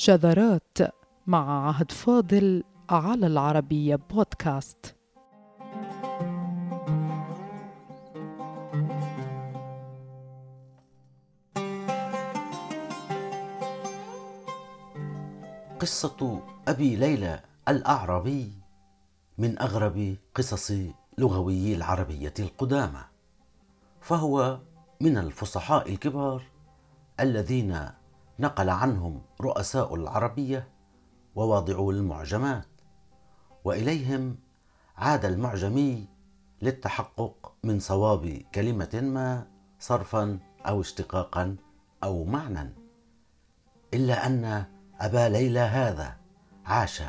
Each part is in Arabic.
شذرات مع عهد فاضل على العربية بودكاست. قصة أبي ليلى الأعرابي من أغرب قصص لغوي العربية القدامى فهو من الفصحاء الكبار الذين نقل عنهم رؤساء العربية وواضعو المعجمات وإليهم عاد المعجمي للتحقق من صواب كلمة ما صرفا أو اشتقاقا أو معنى إلا أن أبا ليلى هذا عاش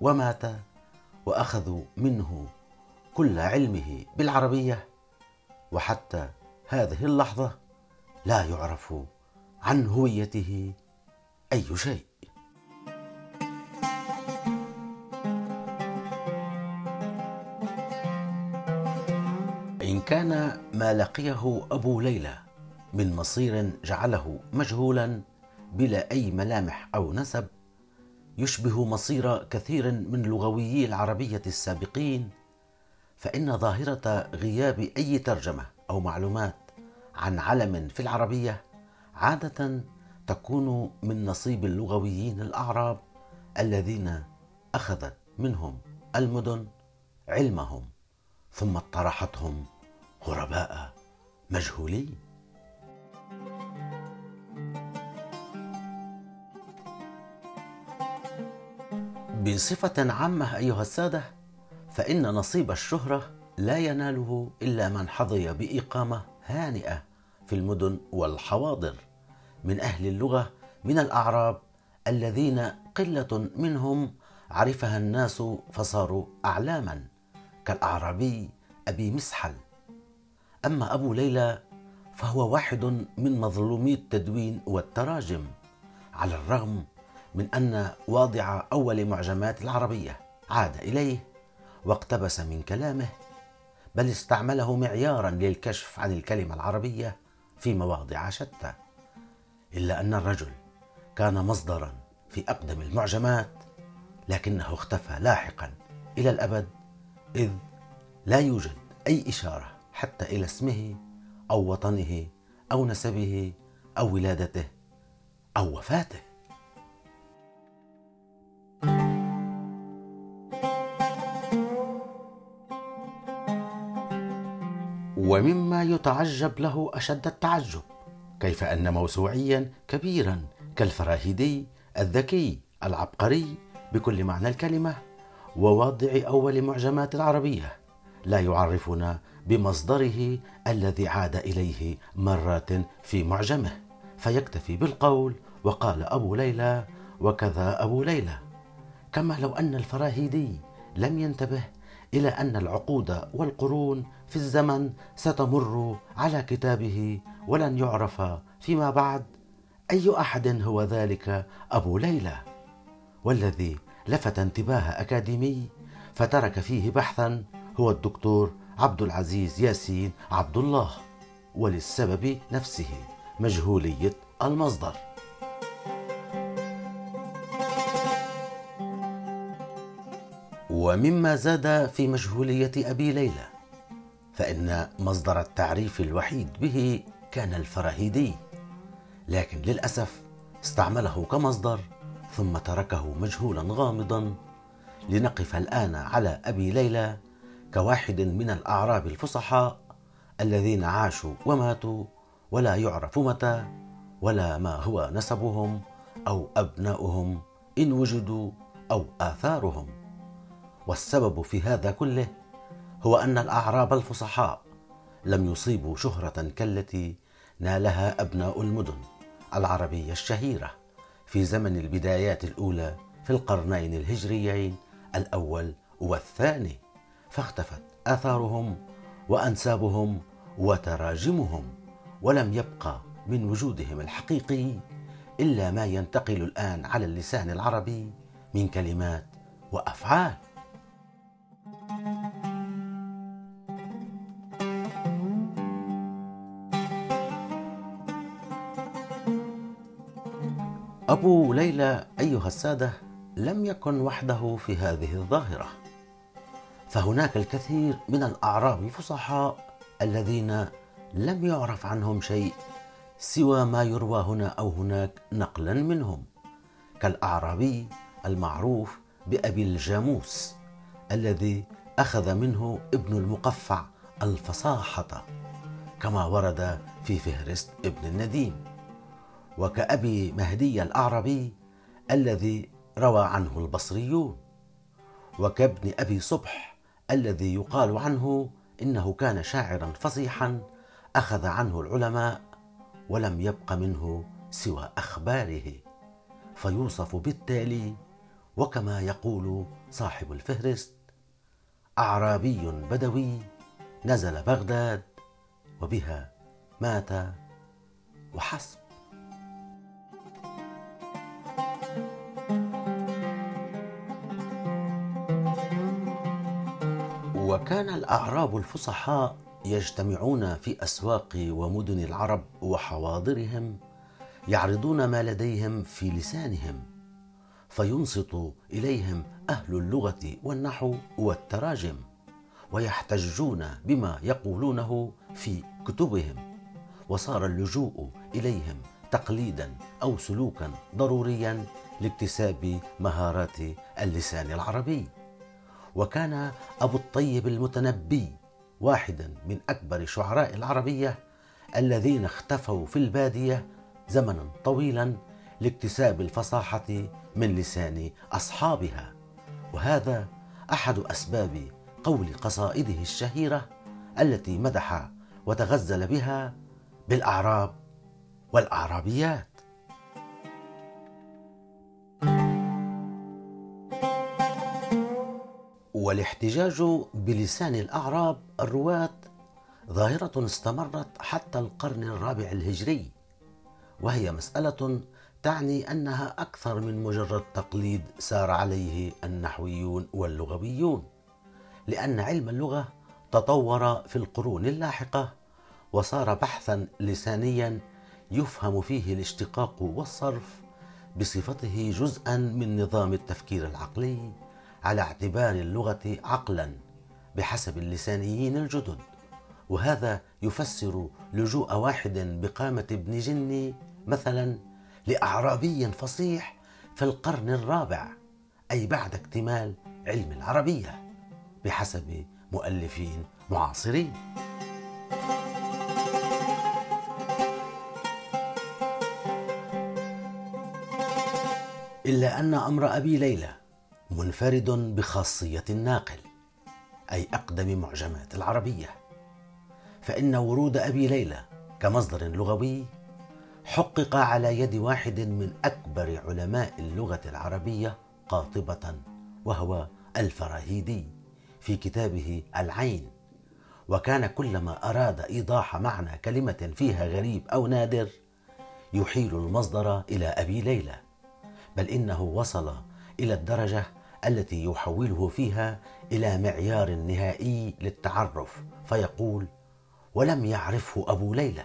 ومات وأخذوا منه كل علمه بالعربية وحتى هذه اللحظة لا يعرف عن هويته أي شيء. إن كان ما لقيه أبو ليلى من مصير جعله مجهولا بلا أي ملامح أو نسب يشبه مصير كثير من لغويي العربية السابقين فإن ظاهرة غياب أي ترجمة أو معلومات عن علم في العربية عادة تكون من نصيب اللغويين الأعراب الذين أخذت منهم المدن علمهم ثم اطرحتهم غرباء مجهولين. بصفة عامة أيها السادة فإن نصيب الشهرة لا يناله إلا من حظي بإقامة هانئة. في المدن والحواضر. من أهل اللغة من الأعراب الذين قلة منهم عرفها الناس فصاروا أعلاما كالأعرابي أبي مسحل. أما أبو ليلى فهو واحد من مظلومي التدوين والتراجم على الرغم من أن واضع أول معجمات العربية. عاد إليه واقتبس من كلامه بل استعمله معيارا للكشف عن الكلمة العربية في مواضع شتى إلا أن الرجل كان مصدرا في أقدم المعجمات لكنه اختفى لاحقا إلى الأبد إذ لا يوجد أي إشارة حتى إلى اسمه أو وطنه أو نسبه أو ولادته أو وفاته. يتعجب له أشد التعجب كيف أن موسوعيا كبيرا كالفراهيدي الذكي العبقري بكل معنى الكلمة وواضع أول معجمات العربية لا يعرفنا بمصدره الذي عاد إليه مرات في معجمه فيكتفي بالقول وقال أبو ليلى وكذا أبو ليلى. كما لو أن الفراهيدي لم ينتبه إلى أن العقود والقرون في الزمن ستمر على كتابه ولن يعرف فيما بعد أي أحد هو ذلك أبو ليلى. والذي لفت انتباه أكاديمي فترك فيه بحثا هو الدكتور عبد العزيز ياسين عبد الله وللسبب نفسه مجهولية المصدر. ومما زاد في مجهولية أبي ليلى فإن مصدر التعريف الوحيد به كان الفراهيدي لكن للأسف استعمله كمصدر ثم تركه مجهولا غامضا. لنقف الآن على أبي ليلى كواحد من الأعراب الفصحاء الذين عاشوا وماتوا ولا يعرف متى ولا ما هو نسبهم أو أبناؤهم إن وجدوا أو آثارهم. والسبب في هذا كله هو أن الأعراب الفصحاء لم يصيبوا شهرة كالتي نالها أبناء المدن العربية الشهيرة في زمن البدايات الأولى في القرنين الهجريين الأول والثاني فاختفت آثارهم وأنسابهم وتراجمهم ولم يبقى من وجودهم الحقيقي إلا ما ينتقل الآن على اللسان العربي من كلمات وأفعال. أبو ليلى أيها السادة لم يكن وحده في هذه الظاهرة. فهناك الكثير من الأعراب الفصحاء الذين لم يعرف عنهم شيء سوى ما يروى هنا أو هناك نقلا منهم. كالأعرابي المعروف بأبي الجاموس الذي أخذ منه ابن المقفع الفصاحة كما ورد في فهرست ابن النديم. وكأبي مهدي الأعربي الذي روى عنه البصريون وكابن أبي صبح الذي يقال عنه إنه كان شاعرا فصيحا أخذ عنه العلماء ولم يبق منه سوى أخباره. فيوصف بالتالي وكما يقول صاحب الفهرست أعرابي بدوي نزل بغداد وبها مات وحسب. وكان الأعراب الفصحاء يجتمعون في أسواق ومدن العرب وحواضرهم يعرضون ما لديهم في لسانهم فينصت إليهم أهل اللغة والنحو والتراجم ويحتجون بما يقولونه في كتبهم وصار اللجوء إليهم تقليدا أو سلوكا ضروريا لاكتساب مهارات اللسان العربي. وكان أبو الطيب المتنبي واحدا من أكبر شعراء العربية الذين اختفوا في البادية زمنا طويلا لاكتساب الفصاحة من لسان أصحابها. وهذا أحد أسباب قول قصائده الشهيرة التي مدح وتغزل بها بالأعراب والأعرابيات. والاحتجاج بلسان الأعراب الرواة ظاهرة استمرت حتى القرن الرابع الهجري وهي مسألة تعني أنها أكثر من مجرد تقليد سار عليه النحويون واللغويون لأن علم اللغة تطور في القرون اللاحقة وصار بحثا لسانيا يفهم فيه الاشتقاق والصرف بصفته جزءا من نظام التفكير العقلي. على اعتبار اللغة عقلا بحسب اللسانيين الجدد. وهذا يفسر لجوء واحد بقامة ابن جني مثلا لأعرابي فصيح في القرن الرابع أي بعد اكتمال علم العربية بحسب مؤلفين معاصرين. إلا أن أمر أبي ليلى منفرد بخاصية الناقل أي أقدم معجمات العربية. فإن ورود أبي ليلى كمصدر لغوي حقق على يد واحد من أكبر علماء اللغة العربية قاطبة وهو الفراهيدي في كتابه العين. وكان كلما أراد إيضاح معنى كلمة فيها غريب أو نادر يحيل المصدر إلى أبي ليلى بل إنه وصل إلى الدرجة التي يحوله فيها إلى معيار نهائي للتعرف فيقول ولم يعرفه أبو ليلى.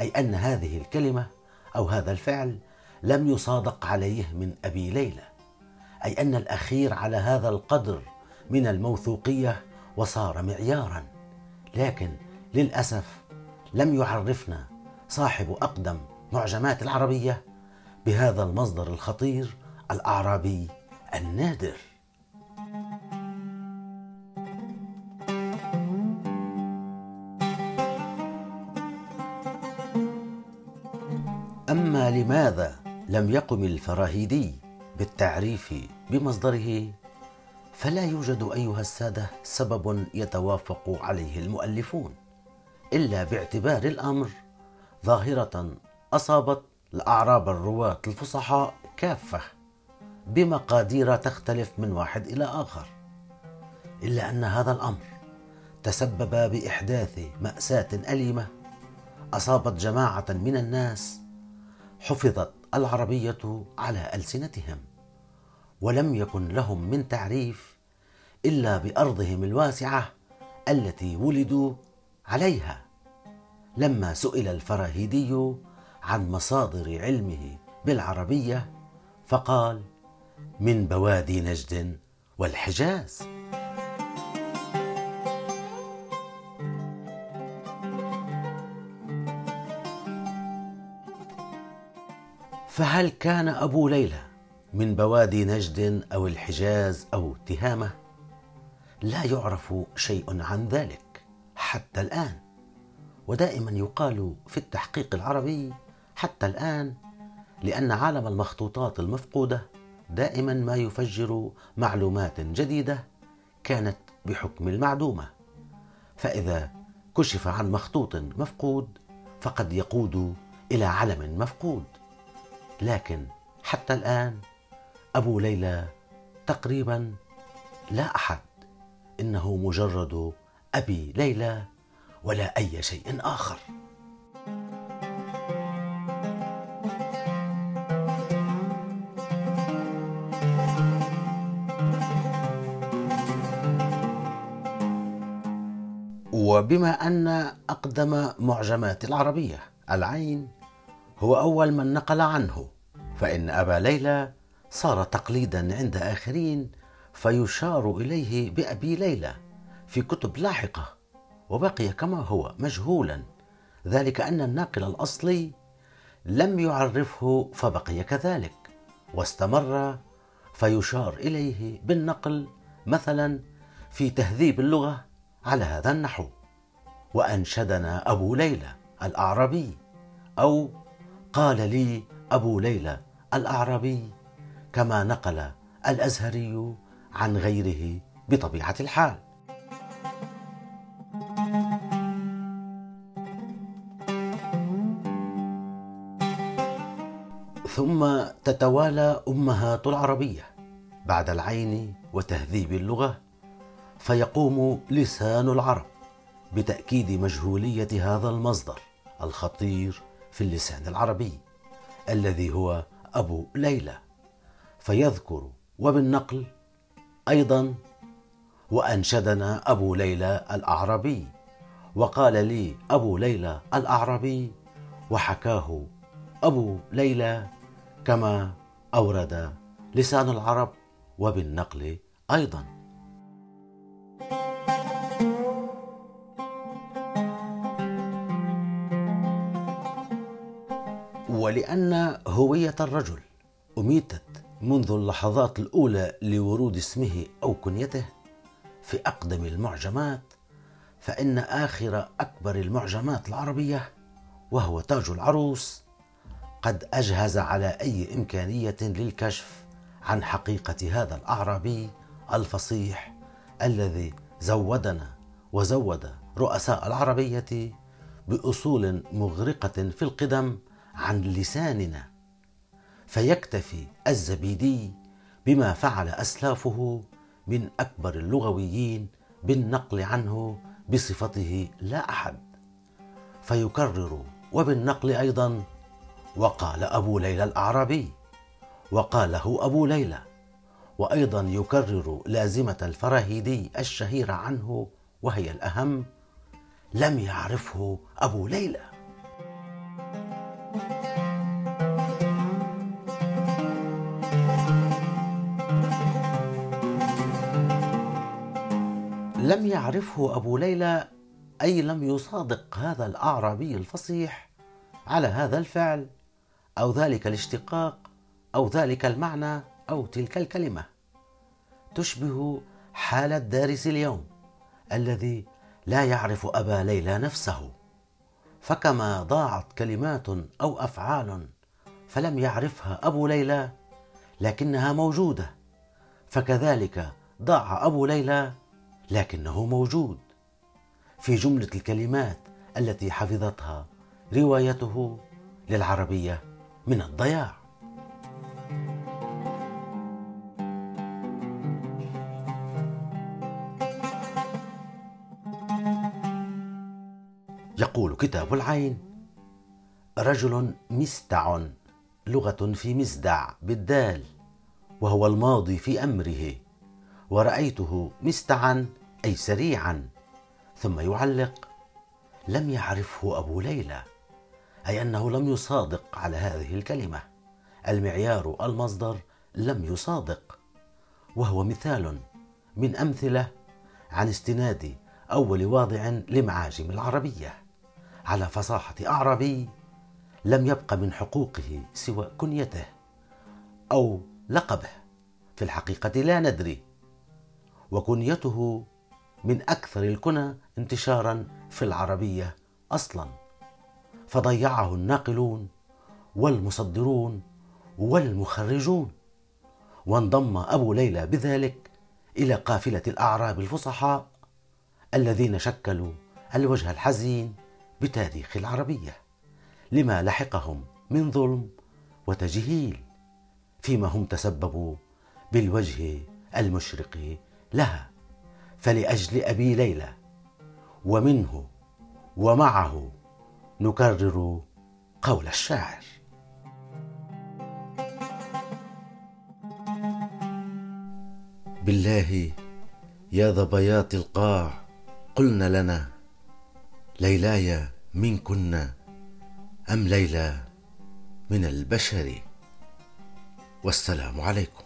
أي أن هذه الكلمة أو هذا الفعل لم يصادق عليه من أبي ليلى. أي أن الأخير على هذا القدر من الموثوقية وصار معيارا. لكن للأسف لم يعرفنا صاحب أقدم معجمات العربية بهذا المصدر الخطير الأعرابي النادر. أما لماذا لم يقم الفراهيدي بالتعريف بمصدره فلا يوجد أيها السادة سبب يتوافق عليه المؤلفون إلا باعتبار الأمر ظاهرة أصابت الأعراب الرواة الفصحاء كافة. بمقادير تختلف من واحد إلى آخر إلا أن هذا الأمر تسبب بإحداث مأساة أليمة أصابت جماعة من الناس حفظت العربية على ألسنتهم ولم يكن لهم من تعريف إلا بأرضهم الواسعة التي ولدوا عليها. لما سئل الفراهيدي عن مصادر علمه بالعربية فقال من بوادي نجد والحجاز فهل كان أبو ليلى من بوادي نجد أو الحجاز أو تهامة؟ لا يعرف شيء عن ذلك حتى الآن ودائما يقال في التحقيق العربي حتى الآن لأن عالم المخطوطات المفقودة دائما ما يفجر معلومات جديدة كانت بحكم المعدومة. فإذا كشف عن مخطوط مفقود فقد يقود إلى علم مفقود. لكن حتى الآن أبو ليلى تقريبا لا أحد. إنه مجرد أبي ليلى ولا أي شيء آخر. وبما أن أقدم معجمات العربية العين هو أول من نقل عنه فإن أبا ليلى صار تقليدا عند آخرين فيشار إليه بأبي ليلى في كتب لاحقة وبقي كما هو مجهولا ذلك أن الناقل الأصلي لم يعرفه فبقي كذلك واستمر فيشار إليه بالنقل مثلا في تهذيب اللغة على هذا النحو. وأنشدنا أبو ليلى الأعربي أو قال لي أبو ليلى الأعربي كما نقل الأزهري عن غيره بطبيعة الحال. ثم تتوالى أمهات العربية بعد العين وتهذيب اللغة فيقوم لسان العرب بتأكيد مجهولية هذا المصدر الخطير في اللسان العربي الذي هو أبو ليلى. فيذكر وبالنقل أيضا وأنشدنا أبو ليلى الأعربي وقال لي أبو ليلى الأعربي وحكاه أبو ليلى كما أورد لسان العرب وبالنقل أيضا. ولأن هوية الرجل أميتت منذ اللحظات الأولى لورود اسمه أو كنيته في أقدم المعجمات فإن آخر أكبر المعجمات العربية وهو تاج العروس قد أجهز على أي إمكانية للكشف عن حقيقة هذا الأعرابي الفصيح الذي زودنا وزود رؤساء العربية بأصول مغرقة في القدم عن لساننا فيكتفي الزبيدي بما فعل أسلافه من أكبر اللغويين بالنقل عنه بصفته لا أحد. فيكرر وبالنقل أيضا وقال أبو ليلى الأعرابي وقاله أبو ليلى وأيضا يكرر لازمة الفراهيدي الشهيره عنه وهي الأهم لم يعرفه أبو ليلى. لم يعرفه أبو ليلى أي لم يصادق هذا الأعرابي الفصيح على هذا الفعل أو ذلك الاشتقاق أو ذلك المعنى أو تلك الكلمة. تشبه حال الدارس اليوم الذي لا يعرف أبا ليلى نفسه. فكما ضاعت كلمات أو أفعال فلم يعرفها أبو ليلى لكنها موجودة. فكذلك ضاع أبو ليلى لكنه موجود. في جملة الكلمات التي حفظتها روايته للعربية من الضياع. كتاب العين. رجل مستع لغة في مزدع بالدال وهو الماضي في أمره ورأيته مستعا أي سريعا ثم يعلق لم يعرفه أبو ليلى أي أنه لم يصادق على هذه الكلمة. المعيار المصدر لم يصادق وهو مثال من أمثلة عن استناد أول واضع لمعاجم العربية. على فصاحة أعرابي لم يبق من حقوقه سوى كنيته أو لقبه. في الحقيقة لا ندري. وكنيته من أكثر الكنى انتشارا في العربية أصلا. فضيعه الناقلون والمصدرون والمخرجون. وانضم أبو ليلى بذلك إلى قافلة الأعراب الفصحاء الذين شكلوا الوجه الحزين بتاريخ العربية لما لحقهم من ظلم وتجهيل فيما هم تسببوا بالوجه المشرق لها. فلأجل أبي ليلى ومنه ومعه نكرر قول الشاعر. بالله يا ذا بياط القاع قلن لنا ليلاي منكن أم ليلى من البشر؟ والسلام عليكم.